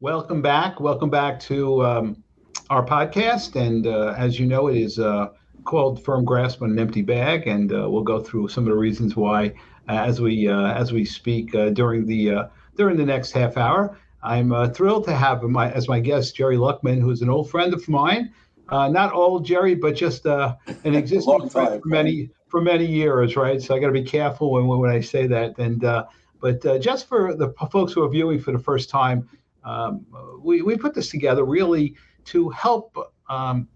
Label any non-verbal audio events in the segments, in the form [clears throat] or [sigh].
Welcome back. Welcome back to um, our podcast. And uh, as you know, it is uh, called "Firm Grasp on an Empty Bag," and uh, we'll go through some of the reasons why uh, as we uh, as we speak uh, during the during the next half hour. I'm thrilled to have my as my guest Jerry Luckman, who's an old friend of mine. not old Jerry, but just an [laughs] existing friend for many for many years, right? So I got to be careful when when I say that. And but just for the folks who are viewing for the first time, um, we, we put this together really to help um,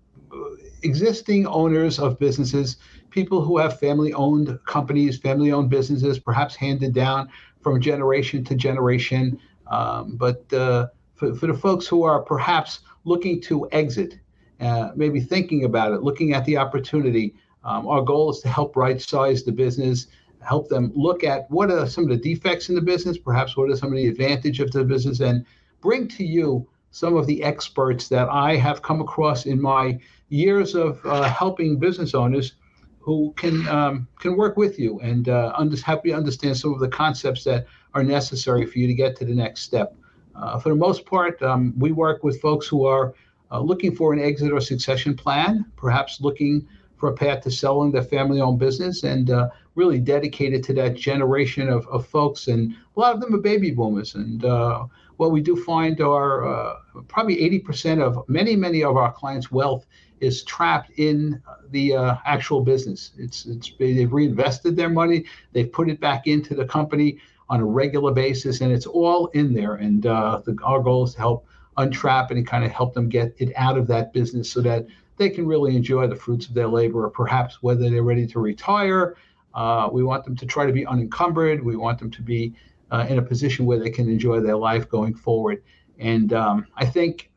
existing owners of businesses, people who have family owned companies, family owned businesses, perhaps handed down from generation to generation. Um, but uh, for, for the folks who are perhaps looking to exit, uh, maybe thinking about it, looking at the opportunity, um, our goal is to help right size the business, help them look at what are some of the defects in the business, perhaps what are some of the advantage of the business, and bring to you some of the experts that I have come across in my years of uh, helping business owners who can um, can work with you and uh, under, help you understand some of the concepts that are necessary for you to get to the next step. Uh, for the most part, um, we work with folks who are uh, looking for an exit or succession plan, perhaps looking for a path to selling their family-owned business, and uh, really dedicated to that generation of, of folks. And a lot of them are baby boomers, and uh, what we do find are uh, probably 80% of many, many of our clients' wealth is trapped in the uh, actual business. It's, it's they've reinvested their money, they've put it back into the company on a regular basis, and it's all in there. And uh, the, our goal is to help untrap and kind of help them get it out of that business so that they can really enjoy the fruits of their labor, or perhaps whether they're ready to retire. Uh, we want them to try to be unencumbered. We want them to be uh, in a position where they can enjoy their life going forward. And um, I think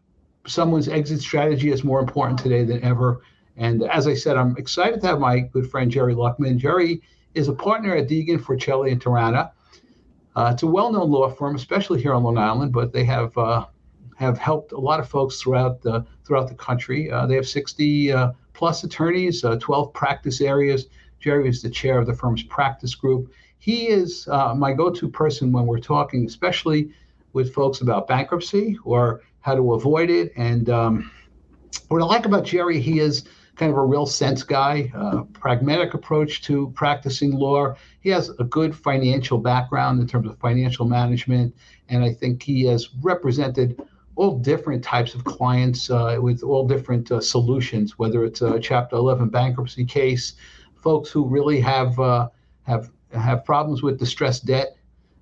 someone's exit strategy is more important today than ever. And as I said, I'm excited to have my good friend Jerry Luckman. Jerry is a partner at Deegan, Forchelli, and Terrana. Uh, it's a well-known law firm, especially here on Long Island, but they have uh, have helped a lot of folks throughout the throughout the country. Uh, they have 60 uh, plus attorneys, uh, 12 practice areas. Jerry is the chair of the firm's practice group he is uh, my go-to person when we're talking, especially with folks about bankruptcy or how to avoid it. And um, what I like about Jerry, he is kind of a real sense guy, uh, pragmatic approach to practicing law. He has a good financial background in terms of financial management, and I think he has represented all different types of clients uh, with all different uh, solutions, whether it's a Chapter 11 bankruptcy case, folks who really have uh, have have problems with distressed debt,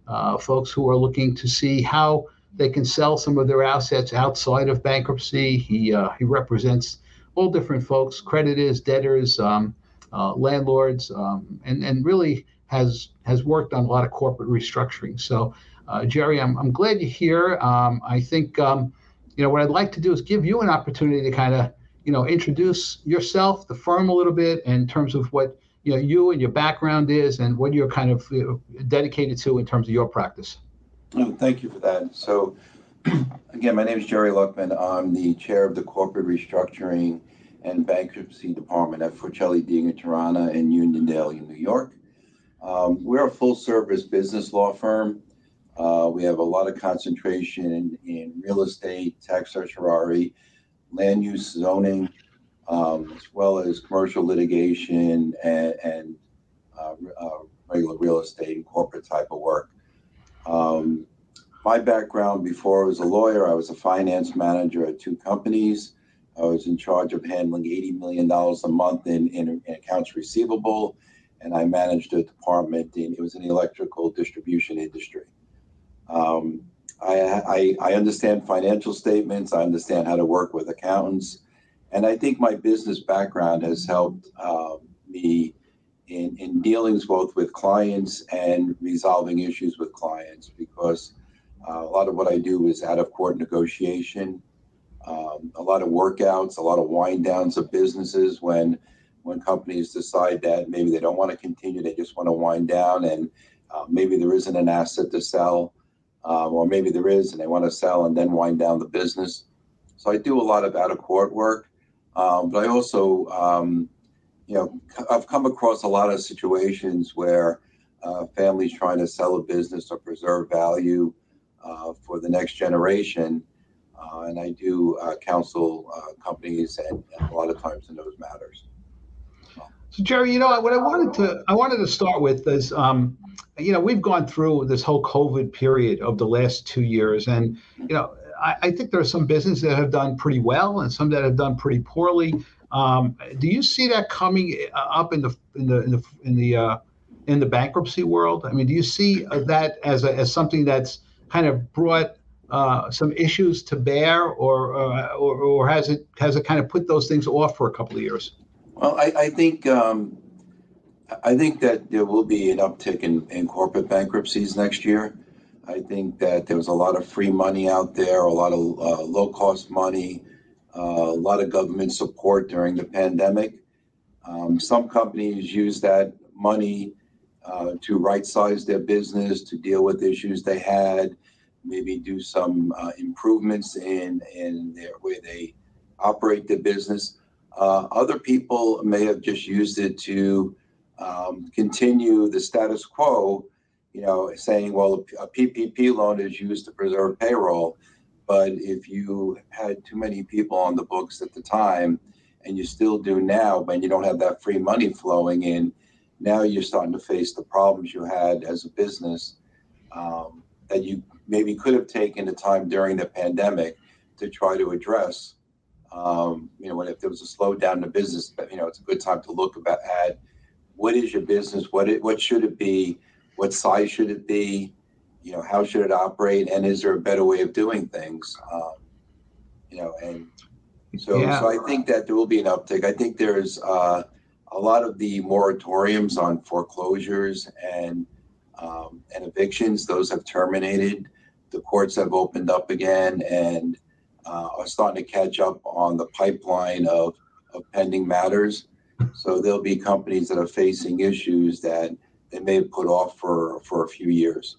uh, folks who are looking to see how they can sell some of their assets outside of bankruptcy. He uh, he represents all different folks, creditors, debtors, um, uh, landlords, um, and and really has has worked on a lot of corporate restructuring. So, uh, Jerry, I'm I'm glad you're here. Um, I think um, you know what I'd like to do is give you an opportunity to kind of you know introduce yourself, the firm a little bit in terms of what you know you and your background is and what you're kind of you know, dedicated to in terms of your practice. Oh, thank you for that. So, [clears throat] again, my name is Jerry Luckman. I'm the chair of the corporate restructuring and bankruptcy department at Forchelli Deegan Terrana in Uniondale, in New York. Um, we're a full service business law firm. Uh, we have a lot of concentration in, in real estate, tax certiorari, land use zoning, um, as well as commercial litigation and, and uh, uh, regular real estate and corporate type of work. Um, my background before I was a lawyer, I was a finance manager at two companies. I was in charge of handling $80 million a month in, in, in accounts receivable, and I managed a department in, it was in the electrical distribution industry. Um, I, I, I understand financial statements. I understand how to work with accountants. And I think my business background has helped uh, me in, in dealings both with clients and resolving issues with clients because uh, a lot of what I do is out of court negotiation, um, a lot of workouts, a lot of wind downs of businesses when when companies decide that maybe they don't want to continue, they just want to wind down, and uh, maybe there isn't an asset to sell, um, or maybe there is, and they want to sell and then wind down the business. So I do a lot of out of court work. Um, but I also, um, you know, I've come across a lot of situations where uh, families trying to sell a business or preserve value uh, for the next generation. uh, and I do uh, counsel uh, companies and, and, a lot of times in those matters. So Jerry, you know what I wanted to I wanted to start with is um, you know we've gone through this whole COVID period of the last two years, and you know I, I think there are some businesses that have done pretty well and some that have done pretty poorly. Um, do you see that coming up in the in the in the in the uh, in the bankruptcy world? I mean, do you see that as a, as something that's kind of brought uh, some issues to bear, or, uh, or, or has it has it kind of put those things off for a couple of years? Well, I, I think um, I think that there will be an uptick in, in corporate bankruptcies next year. I think that there was a lot of free money out there, a lot of uh, low cost money, uh, a lot of government support during the pandemic. Um, some companies use that money uh, to right size their business, to deal with issues they had, maybe do some uh, improvements in, in their way they operate their business. Uh, other people may have just used it to um, continue the status quo, you know, saying, well, a PPP loan is used to preserve payroll. But if you had too many people on the books at the time, and you still do now, but you don't have that free money flowing in, now you're starting to face the problems you had as a business um, that you maybe could have taken the time during the pandemic to try to address um, you know, when if there was a slowdown in the business, you know, it's a good time to look about at what is your business, what it, what should it be, what size should it be, you know, how should it operate, and is there a better way of doing things? Um, you know, and so yeah. so I think that there will be an uptick. I think there's uh, a lot of the moratoriums on foreclosures and um, and evictions; those have terminated. The courts have opened up again, and uh, are starting to catch up on the pipeline of, of pending matters. So there'll be companies that are facing issues that they may have put off for, for a few years.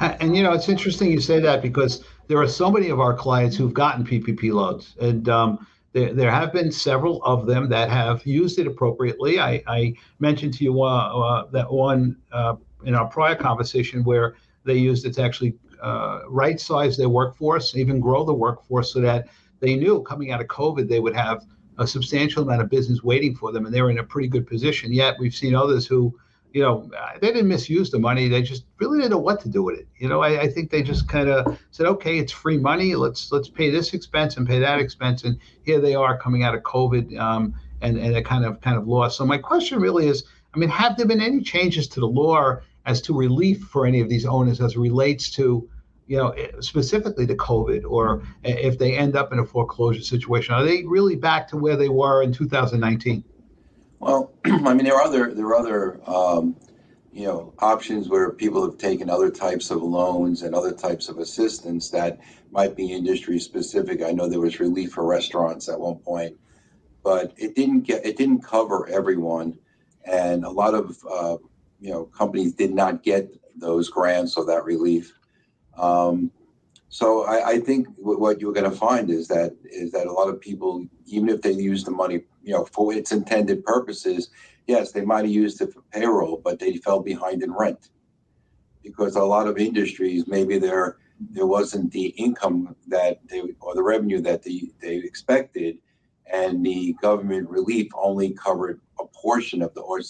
And you know, it's interesting you say that because there are so many of our clients who've gotten PPP loans, and um, there, there have been several of them that have used it appropriately. I, I mentioned to you uh, uh, that one uh, in our prior conversation where they used it to actually uh, right size their workforce, even grow the workforce so that they knew coming out of COVID they would have a substantial amount of business waiting for them and they're in a pretty good position. Yet we've seen others who, you know, they didn't misuse the money. They just really didn't know what to do with it. You know, I, I think they just kind of said, okay, it's free money. Let's let's pay this expense and pay that expense. And here they are coming out of COVID um, and, and it kind of kind of lost. So my question really is, I mean, have there been any changes to the law as to relief for any of these owners as relates to you know, specifically to COVID, or if they end up in a foreclosure situation? Are they really back to where they were in 2019? Well, [clears throat] I mean, there are other there are other um, you know options where people have taken other types of loans and other types of assistance that might be industry specific. I know there was relief for restaurants at one point, but it didn't get it didn't cover everyone, and a lot of uh, you know companies did not get those grants or that relief. Um, so I, I, think what you're going to find is that is that a lot of people, even if they use the money, you know, for its intended purposes, yes, they might have used it for payroll, but they fell behind in rent because a lot of industries maybe there there wasn't the income that they or the revenue that they they expected, and the government relief only covered a portion of the or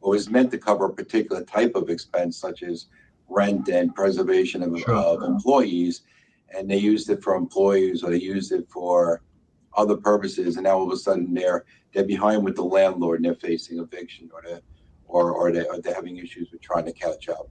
was meant to cover a particular type of expense, such as rent and preservation of, sure. of employees, and they used it for employees or they used it for other purposes, and now all of a sudden they're they're behind with the landlord and they're facing eviction or they or or, they, or they're having issues with trying to catch up.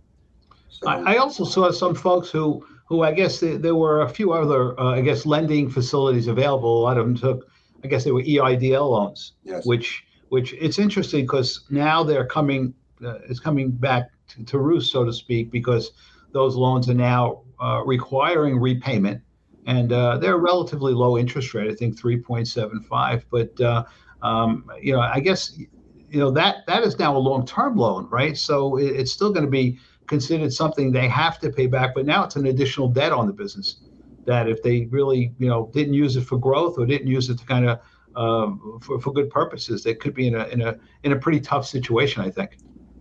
So, I, I also saw some folks who who I guess they, there were a few other uh, I guess lending facilities available. A lot of them took I guess they were EIDL loans, yes. which which it's interesting because now they're coming uh, is coming back to, to roost, so to speak, because those loans are now uh, requiring repayment, and uh, they're a relatively low interest rate. I think 3.75. But uh, um, you know, I guess you know that that is now a long-term loan, right? So it, it's still going to be considered something they have to pay back, but now it's an additional debt on the business. That if they really you know didn't use it for growth or didn't use it to kind of um, for, for good purposes, they could be in a in a in a pretty tough situation, I think.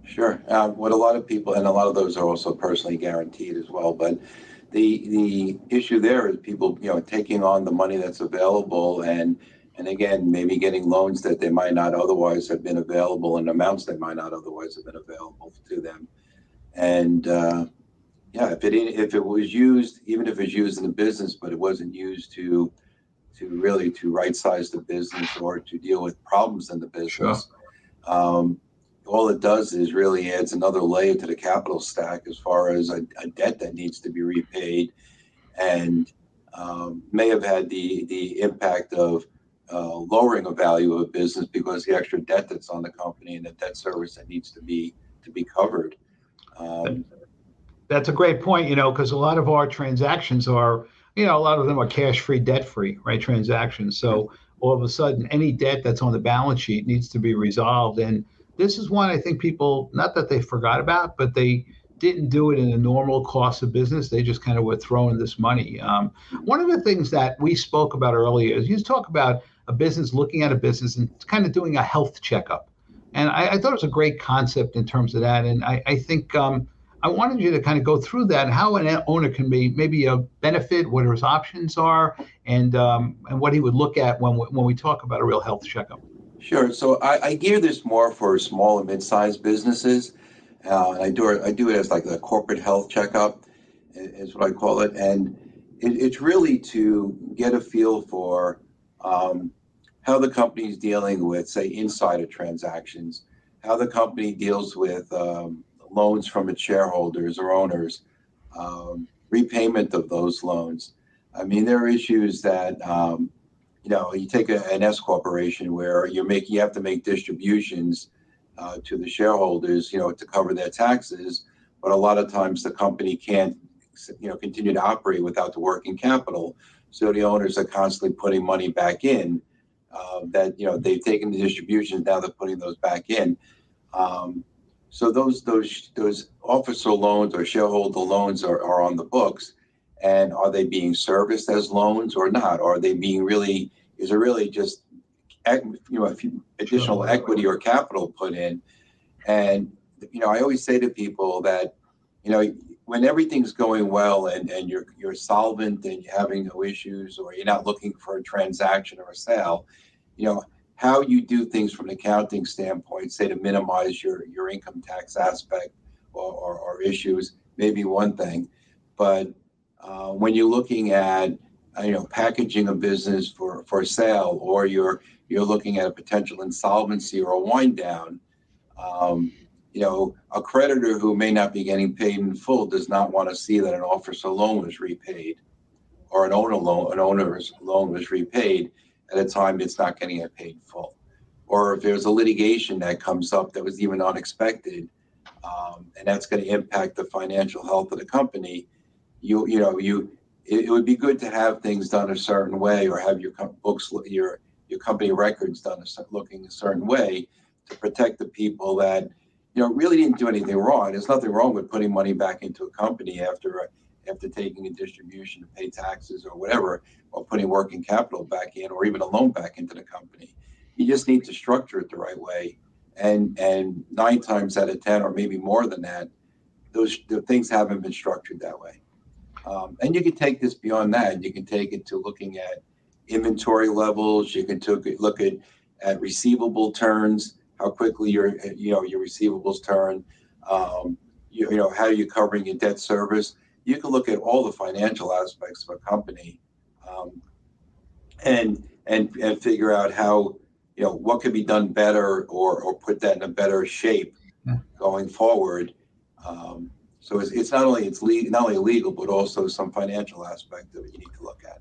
Sure. Uh, what a lot of people, and a lot of those are also personally guaranteed as well. But the the issue there is people you know taking on the money that's available and and again maybe getting loans that they might not otherwise have been available and amounts that might not otherwise have been available to them and uh, yeah if it if it was used even if it's used in the business but it wasn't used to to really to right size the business or to deal with problems in the business sure. um, all it does is really adds another layer to the capital stack as far as a, a debt that needs to be repaid and um, may have had the the impact of uh, lowering the value of a business because the extra debt that's on the company and the debt service that needs to be to be covered. Um, that's a great point, you know, because a lot of our transactions are, you know, a lot of them are cash-free, debt-free, right? Transactions. So all of a sudden, any debt that's on the balance sheet needs to be resolved, and this is one I think people, not that they forgot about, but they didn't do it in a normal cost of business. They just kind of were throwing this money. Um, one of the things that we spoke about earlier is you talk about a business looking at a business and kind of doing a health checkup. And I, I thought it was a great concept in terms of that. And I, I think um, I wanted you to kind of go through that and how an owner can be maybe a benefit, what his options are, and um, and what he would look at when we, when we talk about a real health checkup. Sure. So I, I gear this more for small and mid-sized businesses. Uh, I do it. I do it as like a corporate health checkup, is what I call it, and it, it's really to get a feel for um, how the company is dealing with, say, insider transactions, how the company deals with um, loans from its shareholders or owners, um, repayment of those loans. I mean, there are issues that um, you know, you take a, an S corporation where you're making, you have to make distributions uh, to the shareholders, you know, to cover their taxes. But a lot of times the company can't, you know, continue to operate without the working capital. So the owners are constantly putting money back in. Uh, that you know they've taken the distributions, now they're putting those back in. Um, so those those those officer loans or shareholder loans are, are on the books and are they being serviced as loans or not? Are they being really? Is it really just you know a few additional equity or capital put in? And you know, I always say to people that you know when everything's going well and, and you're you're solvent and you're having no issues or you're not looking for a transaction or a sale, you know how you do things from an accounting standpoint, say to minimize your your income tax aspect or, or, or issues, maybe one thing, but uh, when you're looking at uh, you know packaging a business for for sale or you're you're looking at a potential insolvency or a wind down um, you know a creditor who may not be getting paid in full does not want to see that an officer loan was repaid or an owner loan an owner's loan was repaid at a time it's not getting it paid full. Or if there's a litigation that comes up that was even unexpected um, and that's going to impact the financial health of the company you you know you it, it, would be good to have things done a certain way or have your books your your company records done a, looking a certain way to protect the people that you know really didn't do anything wrong. There's nothing wrong with putting money back into a company after after taking a distribution to pay taxes or whatever or putting working capital back in or even a loan back into the company. You just need to structure it the right way. And and nine times out of ten or maybe more than that those the things haven't been structured that way um, and you can take this beyond that. You can take it to looking at inventory levels. You can took it, look at at receivable turns, how quickly your you know your receivables turn. Um, you, you know how you're covering your debt service. You can look at all the financial aspects of a company, um, and and and figure out how you know what could be done better or or put that in a better shape going forward. Um, so it's, it's not only it's le- not only legal, but also some financial aspect that you need to look at.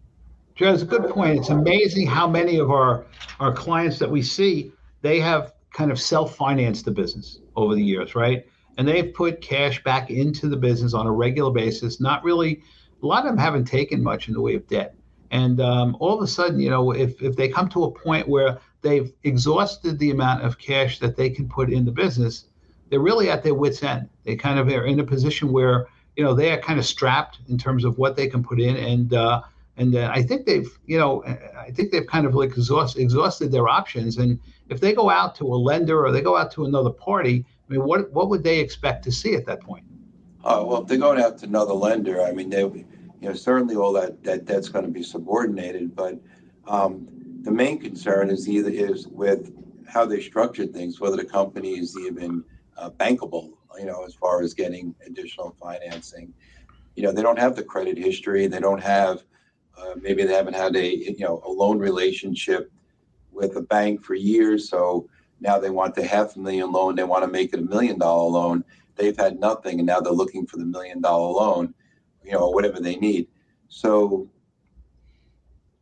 Joe, it's a good point. It's amazing how many of our our clients that we see they have kind of self-financed the business over the years, right? And they've put cash back into the business on a regular basis. Not really, a lot of them haven't taken much in the way of debt. And um, all of a sudden, you know, if if they come to a point where they've exhausted the amount of cash that they can put in the business, they're really at their wits' end. They kind of are in a position where you know they are kind of strapped in terms of what they can put in, and uh, and uh, I think they've you know I think they've kind of like exhaust, exhausted their options. And if they go out to a lender or they go out to another party, I mean, what what would they expect to see at that point? Oh well, if they're going out to another lender, I mean they you know, certainly all that that debt's going to be subordinated, but um, the main concern is either is with how they structured things, whether the company is even uh, bankable, you know, as far as getting additional financing. You know, they don't have the credit history. They don't have, uh, maybe they haven't had a, you know, a loan relationship with a bank for years. So now they want the half a million loan. They want to make it a million dollar loan. They've had nothing, and now they're looking for the million dollar loan, you know, whatever they need. So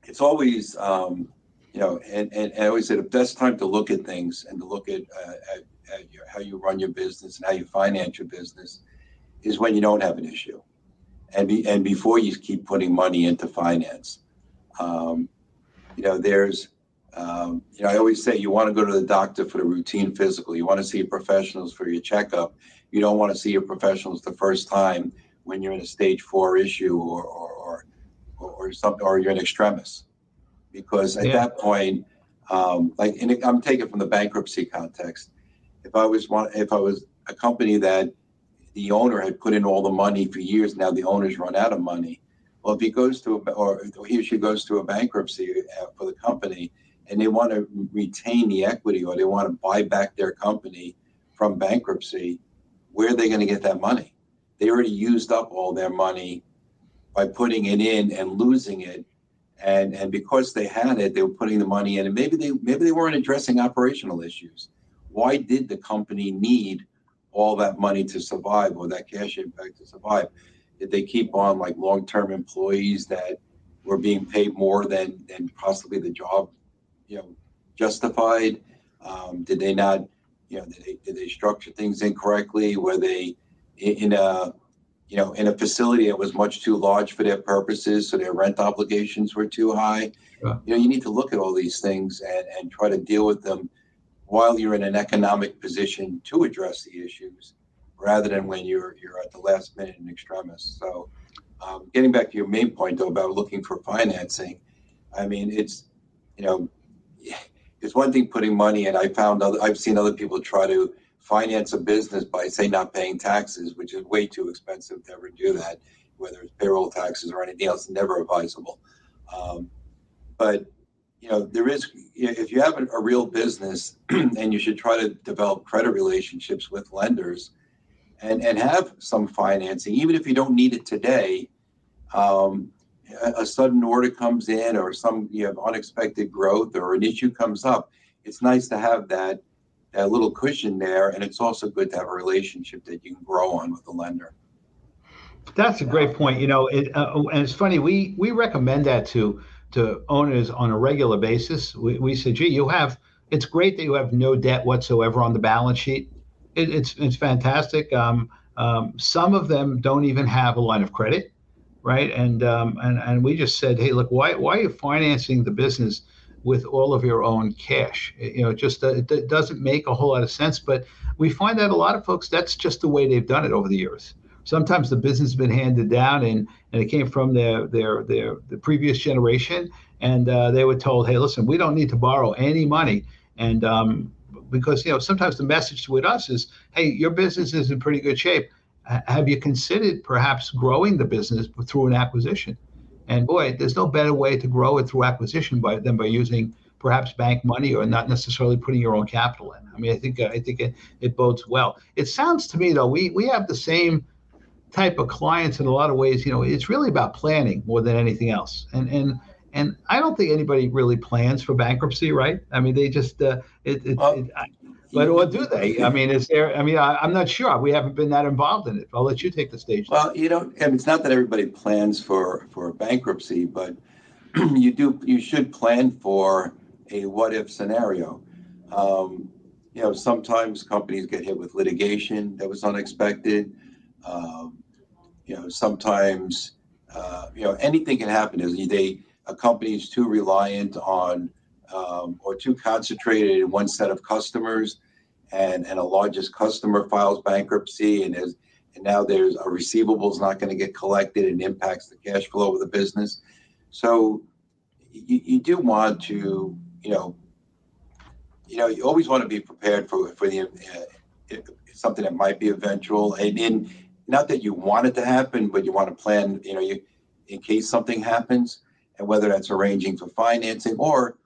it's always, um, you know, and, and, and I always say the best time to look at things and to look at, uh, at your, how you run your business and how you finance your business is when you don't have an issue, and be, and before you keep putting money into finance. Um, you know, there's um, you know, I always say you want to go to the doctor for the routine physical. You want to see professionals for your checkup. You don't want to see your professionals the first time when you're in a stage four issue or or or, or something, or you're an extremis, because at yeah. that point, um, like, and I'm taking from the bankruptcy context. If I was one, if I was a company that the owner had put in all the money for years, now the owner's run out of money. Well, if he goes to a, or he or she goes to a bankruptcy uh, for the company and they want to retain the equity or they want to buy back their company from bankruptcy, where are they going to get that money? They already used up all their money by putting it in and losing it. And, and because they had it, they were putting the money in, and maybe they maybe they weren't addressing operational issues. Why did the company need all that money to survive or that cash impact to survive? Did they keep on like long-term employees that were being paid more than than possibly the job you know justified? Um, did they not, you know, did they, did they structure things incorrectly? Were they in a you know in a facility that was much too large for their purposes, so their rent obligations were too high? Sure. You know, you need to look at all these things and, and try to deal with them while you're in an economic position to address the issues, rather than when you're you're at the last minute in extremis. So, um, getting back to your main point though about looking for financing, I mean it's you know [laughs] it's one thing putting money in. I found other, I've seen other people try to finance a business by say not paying taxes, which is way too expensive to ever do that, whether it's payroll taxes or anything else, never advisable. Um, but you know, there is if you have a, real business, [clears throat] and you should try to develop credit relationships with lenders, and and have some financing, even if you don't need it today. Um, a, sudden order comes in or some you have unexpected growth or an issue comes up, it's nice to have that that little cushion there, and it's also good to have a relationship that you can grow on with the lender. That's a great point. You know, it, uh, and it's funny. We we recommend that to to owners on a regular basis. We, we say, gee, you have. It's great that you have no debt whatsoever on the balance sheet. It, it's it's fantastic. Um, um, some of them don't even have a line of credit right? And um, and and we just said, hey, look, why why are you financing the business with all of your own cash? You know, just uh, it doesn't make a whole lot of sense. But we find that a lot of folks, that's just the way they've done it over the years. Sometimes the business has been handed down, and and it came from their their their the previous generation, and uh, they were told, hey, listen, we don't need to borrow any money, and um, because you know sometimes the message with us is, hey, your business is in pretty good shape have you considered perhaps growing the business through an acquisition? And boy, there's no better way to grow it through acquisition by, than by using perhaps bank money or not necessarily putting your own capital in. I mean, I think I think it, it bodes well. It sounds to me though we we have the same type of clients in a lot of ways. You know, it's really about planning more than anything else. And and and I don't think anybody really plans for bankruptcy, right? I mean, they just uh, it, it, well, it I, but what do they? I mean, is there? I mean, I, am not sure. We haven't been that involved in it. I'll let you take the stage. Well, you know, I mean, it's not that everybody plans for for bankruptcy, but [clears throat] you do. You should plan for a what if scenario. Um, you know, sometimes companies get hit with litigation that was unexpected. Um, you know, sometimes uh, you know anything can happen. Is they a company is too reliant on um, or too concentrated in one set of customers, and and a largest customer files bankruptcy, and is and now there's a receivable is not going to get collected and impacts the cash flow of the business. So you, you do want to, you know, you know, you always want to be prepared for for the uh, something that might be eventual, and in not that you want it to happen, but you want to plan. You know, you in case something happens, and whether that's arranging for financing or,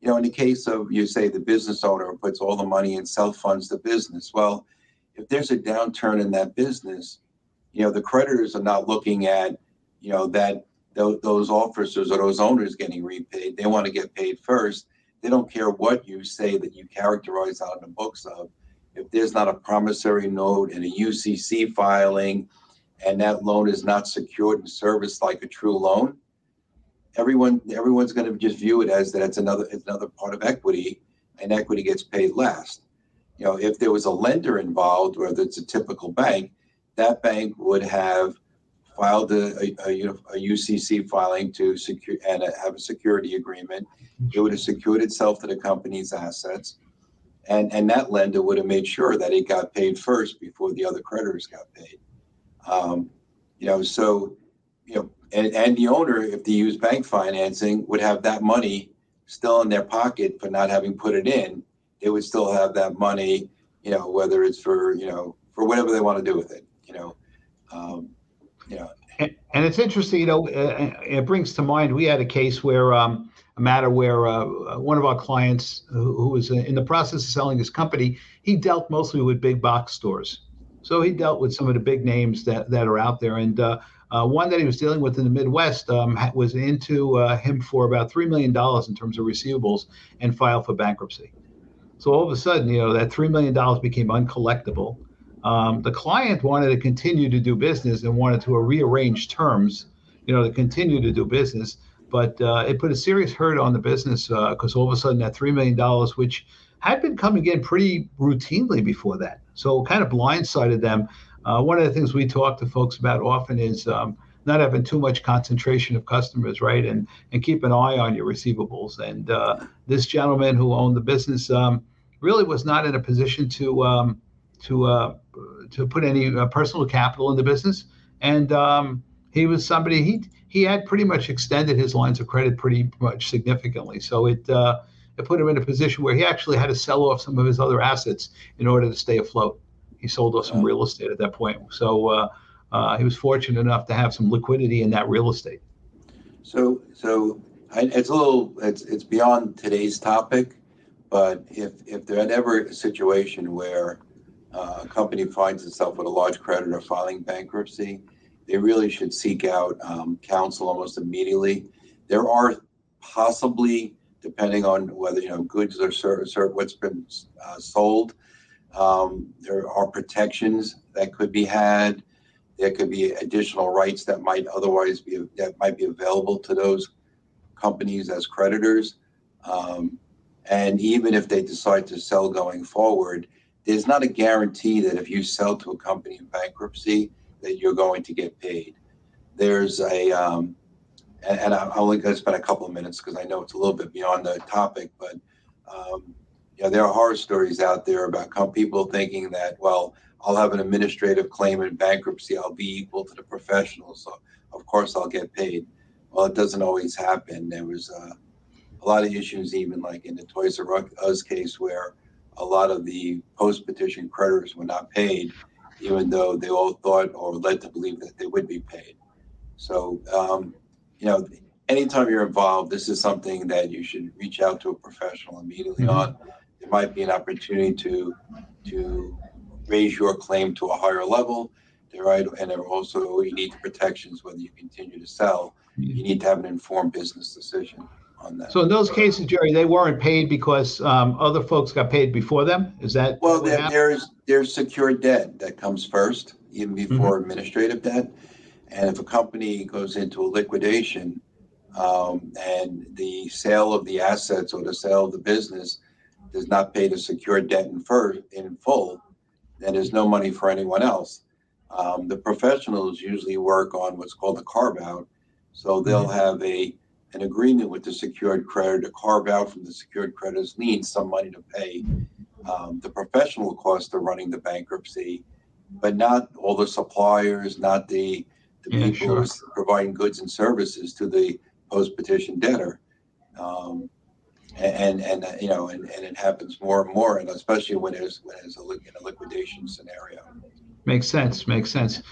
you know, in the case of you say the business owner puts all the money and self funds the business. Well, if there's a downturn in that business, you know, the creditors are not looking at, you know, that those officers or those owners getting repaid. They want to get paid first. They don't care what you say that you characterize out in the books of. If there's not a promissory note and a UCC filing, and that loan is not secured and serviced like a true loan, everyone everyone's going to just view it as that it's another it's another part of equity, and equity gets paid last. You know, if there was a lender involved, whether it's a typical bank, that bank would have filed a, a, a UCC filing to secure and a, have a security agreement. It would have secured itself to the company's assets, and and that lender would have made sure that it got paid first before the other creditors got paid. Um, you know, so you know, and, and the owner, if they use bank financing, would have that money still in their pocket for not having put it in. They would still have that money, you know, whether it's for you know for whatever they want to do with it, you know. Um, you know. And, and it's interesting, you know, uh, it brings to mind we had a case where um, a matter where uh, one of our clients who, who was in the process of selling his company, he dealt mostly with big box stores. So he dealt with some of the big names that, that are out there. And uh, uh, one that he was dealing with in the Midwest um, was into uh, him for about $3 million in terms of receivables and filed for bankruptcy. So all of a sudden, you know, that $3 million became uncollectible. Um, the client wanted to continue to do business and wanted to rearrange terms, you know, to continue to do business. But uh, it put a serious hurt on the business because uh, all of a sudden that $3 million, which had been coming in pretty routinely before that. So kind of blindsided them. Uh, one of the things we talk to folks about often is um, not having too much concentration of customers, right? And and keep an eye on your receivables. And uh, this gentleman who owned the business um, really was not in a position to um, to uh, to put any uh, personal capital in the business, and um, he was somebody he he had pretty much extended his lines of credit pretty much significantly. So it uh, it put him in a position where he actually had to sell off some of his other assets in order to stay afloat. He sold off some real estate at that point. So uh, uh, he was fortunate enough to have some liquidity in that real estate. So so I, it's a little it's it's beyond today's topic, but if if there had ever a situation where uh, a company finds itself with a large creditor filing bankruptcy, they really should seek out um, counsel almost immediately. There are possibly, depending on whether you know goods are served, served what's been uh, sold, um, there are protections that could be had. There could be additional rights that might otherwise be that might be available to those companies as creditors. Um, and even if they decide to sell going forward, there's not a guarantee that if you sell to a company in bankruptcy that you're going to get paid. There's a, um, and, and I'm only going to spend a couple of minutes because I know it's a little bit beyond the topic, but um, you know, there are horror stories out there about people thinking that, well, I'll have an administrative claim in bankruptcy, I'll be equal to the professionals, so of course I'll get paid. Well, it doesn't always happen. There was uh, a lot of issues, even like in the Toys R Us case, where a lot of the post petition creditors were not paid, even though they all thought or led to believe that they would be paid. So, um, you know, anytime you're involved, this is something that you should reach out to a professional immediately mm-hmm. on. There might be an opportunity to to raise your claim to a higher level. They're right, and there also you need the protections whether you continue to sell. You mm-hmm. need to have an informed business decision on that. So in those cases, Jerry, they weren't paid because um, other folks got paid before them. Is that well? There, there's there's secured debt that comes first, even before mm-hmm. administrative debt. And if a company goes into a liquidation, um, and the sale of the assets or the sale of the business does not pay the secured debt in, first, in full, then there's no money for anyone else. Um, the professionals usually work on what's called a carve out. So they'll mm-hmm. have a an agreement with the secured creditor to carve out from the secured creditor's lien some money to pay um, the professional cost of running the bankruptcy, but not all the suppliers, not the, the yeah, people sure. providing goods and services to the post petition debtor. Um, and, and, and you know, and, and it happens more and more, and especially when there's when there's a, in a liquidation scenario. Makes sense. Makes sense.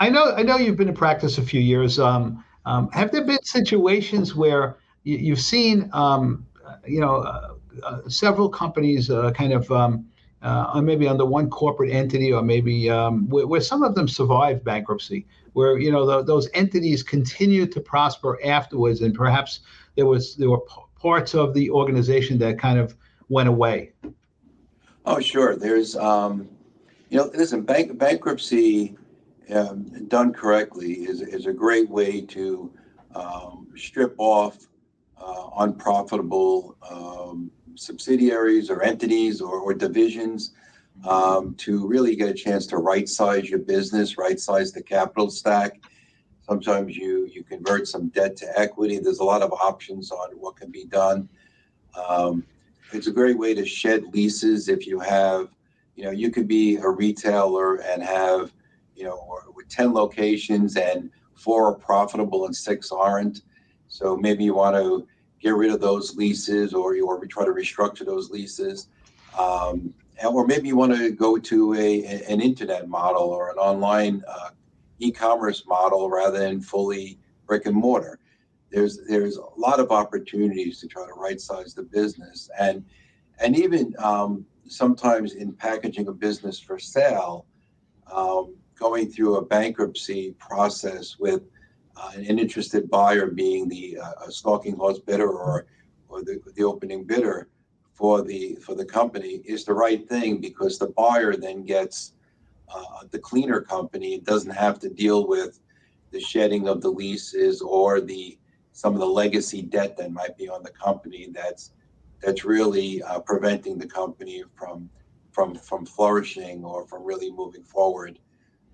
I know. I know you've been in practice a few years. Um, Um, have there been situations where you, have seen, um, you know, uh, uh, several companies uh, kind of um, uh, maybe under one corporate entity, or maybe um, where, where, some of them survived bankruptcy, where you know the, those entities continued to prosper afterwards, and perhaps there was there were p- parts of the organization that kind of went away. Oh, sure. There's, um, you know, listen, bank, bankruptcy um, done correctly is, is a great way to um, strip off uh, unprofitable um, subsidiaries or entities or, or divisions um, to really get a chance to right size your business, right size the capital stack. Sometimes you you convert some debt to equity. There's a lot of options on what can be done. Um, it's a great way to shed leases if you have, you know, you could be a retailer and have, you know, with 10 locations and four are profitable and six aren't. So maybe you want to get rid of those leases or you or try to restructure those leases. Um, or maybe you want to go to a, an internet model or an online uh, e-commerce model rather than fully brick and mortar there's there's a lot of opportunities to try to right size the business and and even um, sometimes in packaging a business for sale um, going through a bankruptcy process with uh, an interested buyer being the uh, stalking horse bidder or or the, the opening bidder for the for the company is the right thing because the buyer then gets uh, the cleaner company it doesn't have to deal with the shedding of the leases or the some of the legacy debt that might be on the company that's that's really uh, preventing the company from from from flourishing or from really moving forward.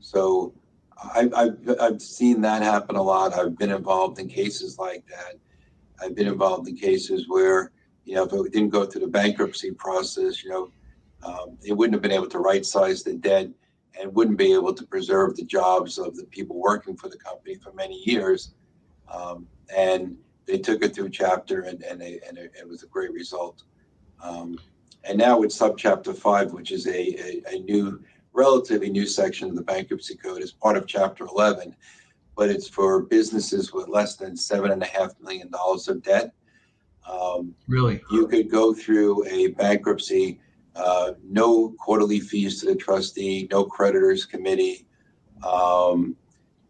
So I've, I've, I've seen that happen a lot. I've been involved in cases like that. I've been involved in cases where, you know, if it didn't go through the bankruptcy process, you know, um, it wouldn't have been able to right size the debt and wouldn't be able to preserve the jobs of the people working for the company for many years. Um, and they took it through chapter, and and, they, and it, it, was a great result. Um, and now it's subchapter five, which is a, a, a, new, relatively new section of the bankruptcy code as part of chapter 11, but it's for businesses with less than seven and a half million dollars of debt. Um, really? You could go through a bankruptcy, uh, no quarterly fees to the trustee, no creditors committee. Um,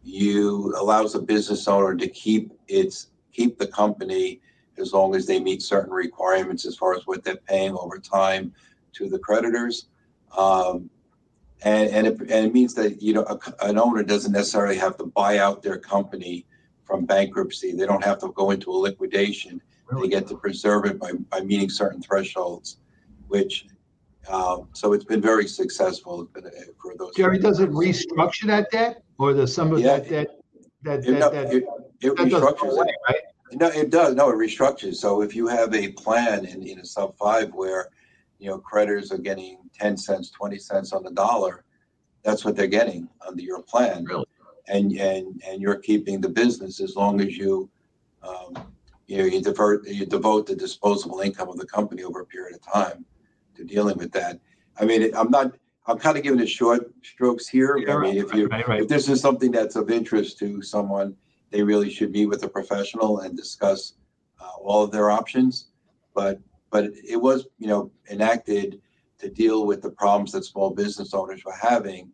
you allows a business owner to keep its keep the company as long as they meet certain requirements as far as what they're paying over time to the creditors. Um, and, and, it, and it means that you know a, an owner doesn't necessarily have to buy out their company from bankruptcy. They don't have to go into a liquidation. Really? They get to preserve it by, by meeting certain thresholds, which um, so it's been very successful uh, for those. Jerry, does it restructure that debt, or the some of yeah, that debt that it, that, that, it, it that restructures away, it. right? No, it does. No, it restructures. So if you have a plan in, in a sub five where you know creditors are getting ten cents, twenty cents on the dollar, that's what they're getting under your plan. Really? And and and you're keeping the business as long as you. Um, you know, you divert, you devote the disposable income of the company over a period of time to dealing with that. I mean, I'm not. I'm kind of giving it short strokes here. Yeah, I mean, if you right, right. if this is something that's of interest to someone, they really should meet with a professional and discuss uh, all of their options. But but it was you know enacted to deal with the problems that small business owners were having,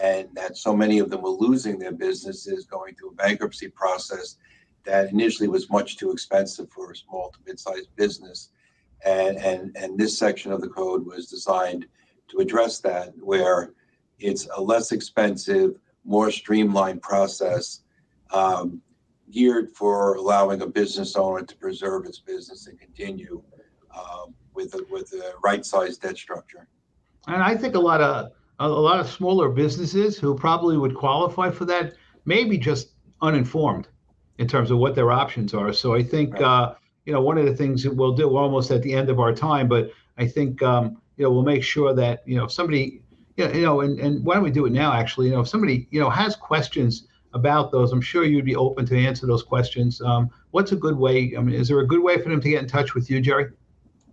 and that so many of them were losing their businesses, going through a bankruptcy process that initially was much too expensive for a small to mid-sized business. And, and, and this section of the code was designed to address that, where it's a less expensive, more streamlined process um, geared for allowing a business owner to preserve its business and continue um, with a, with a right-sized debt structure. And I think a lot of a lot of smaller businesses who probably would qualify for that may be just uninformed in terms of what their options are. So I think right. uh, you know, one of the things that we'll do, we're almost at the end of our time, but I think, um, you know, we'll make sure that, you know, if somebody, you know, and, and why don't we do it now, actually, you know, if somebody, you know, has questions about those, I'm sure you'd be open to answer those questions. Um, what's a good way? I mean, is there a good way for them to get in touch with you, Jerry?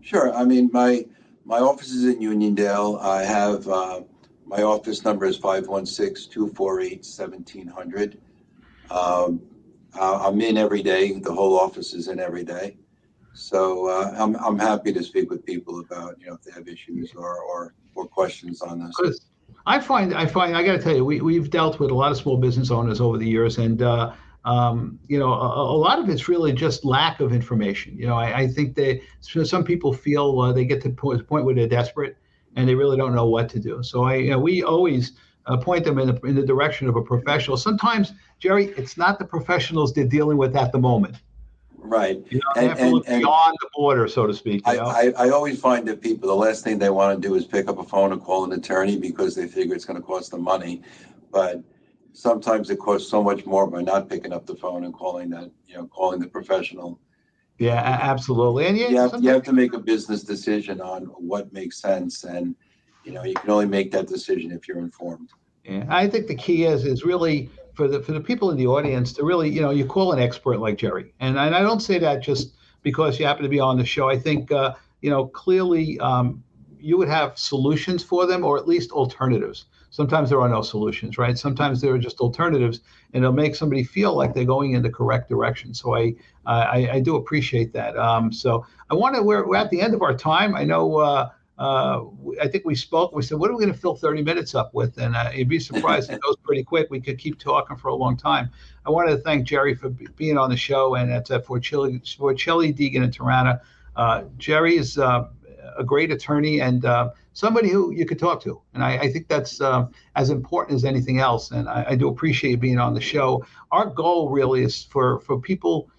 Sure. I mean, my, my office is in Uniondale. I have, uh, my office number is 516 248 1700. Um, I'm in every day. The whole office is in every day. So uh, I'm, I'm happy to speak with people about, you know, if they have issues or, or, or questions on this. I find, I find, I got to tell you, we, we've dealt with a lot of small business owners over the years, and uh, um, you know, a, a, lot of it's really just lack of information. You know, I, I think that some people feel uh, they get to the point where they're desperate and they really don't know what to do. So I, you know, we always uh, point them in the, in the direction of a professional. Sometimes, Jerry, it's not the professionals they're dealing with at the moment. Right. You know, and, and, and beyond the border, so to speak. I, I, I, always find that people, the last thing they want to do is pick up a phone and call an attorney because they figure it's going to cost them money. But sometimes it costs so much more by not picking up the phone and calling that, you know, calling the professional. Yeah, absolutely. And you, you, have, you have to make a business decision on what makes sense. And, you know, you can only make that decision if you're informed. Yeah, I think the key is is really for the for the people in the audience to really, you know, you call an expert like Jerry, and and I don't say that just because you happen to be on the show. I think uh, you know clearly um, you would have solutions for them, or at least alternatives. Sometimes there are no solutions, right? Sometimes there are just alternatives, and it'll make somebody feel like they're going in the correct direction. So I I, I do appreciate that. Um, so I want to. We're, we're at the end of our time. I know. Uh, uh, I think we spoke. We said, "What are we going to fill 30 minutes up with?" And uh, you'd be surprised; it goes pretty quick. We could keep talking for a long time. I wanted to thank Jerry for b- being on the show, and that's at Forchelli, Forchelli Deegan, and Terrana. Uh, Jerry is uh, a great attorney and uh, somebody who you could talk to, and I, I think that's uh, as important as anything else. And I, I do appreciate being on the show. Our goal really is for for people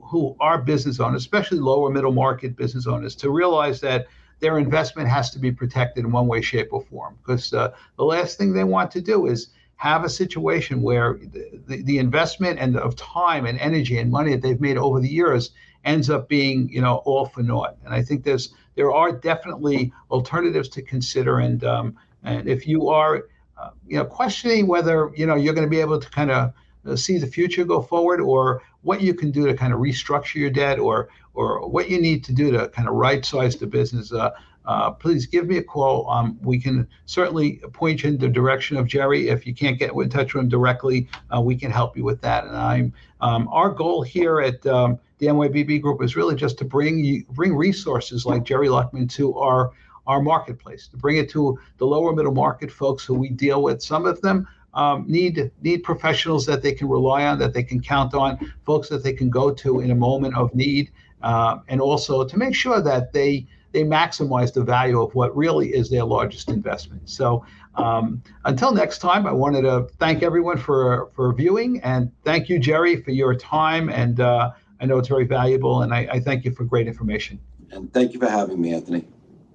who are business owners, especially lower middle market business owners, to realize that their investment has to be protected in one way, shape, or form. Because uh, the last thing they want to do is have a situation where the, the, the, investment and of time and energy and money that they've made over the years ends up being, you know, all for naught. And I think there's there are definitely alternatives to consider. And um, and if you are, uh, you know, questioning whether you know you're going to be able to kind of uh, see the future go forward or what you can do to kind of restructure your debt or or what you need to do to kind of right size the business, uh, uh, please give me a call. Um, we can certainly point you in the direction of Jerry. If you can't get in touch with him directly, uh, we can help you with that. And I'm um, our goal here at um, the NYBB Group is really just to bring you, bring resources like Jerry Luckman to our our marketplace, to bring it to the lower middle market folks who we deal with. Some of them um, need need professionals that they can rely on, that they can count on, folks that they can go to in a moment of need, uh, and also to make sure that they they maximize the value of what really is their largest investment. So um, until next time, I wanted to thank everyone for for viewing, and thank you, Jerry, for your time. And uh, I know it's very valuable, and I, I, thank you for great information. And thank you for having me, Anthony.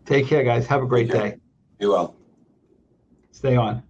Take care, guys. Have a great day. Be well. Stay on.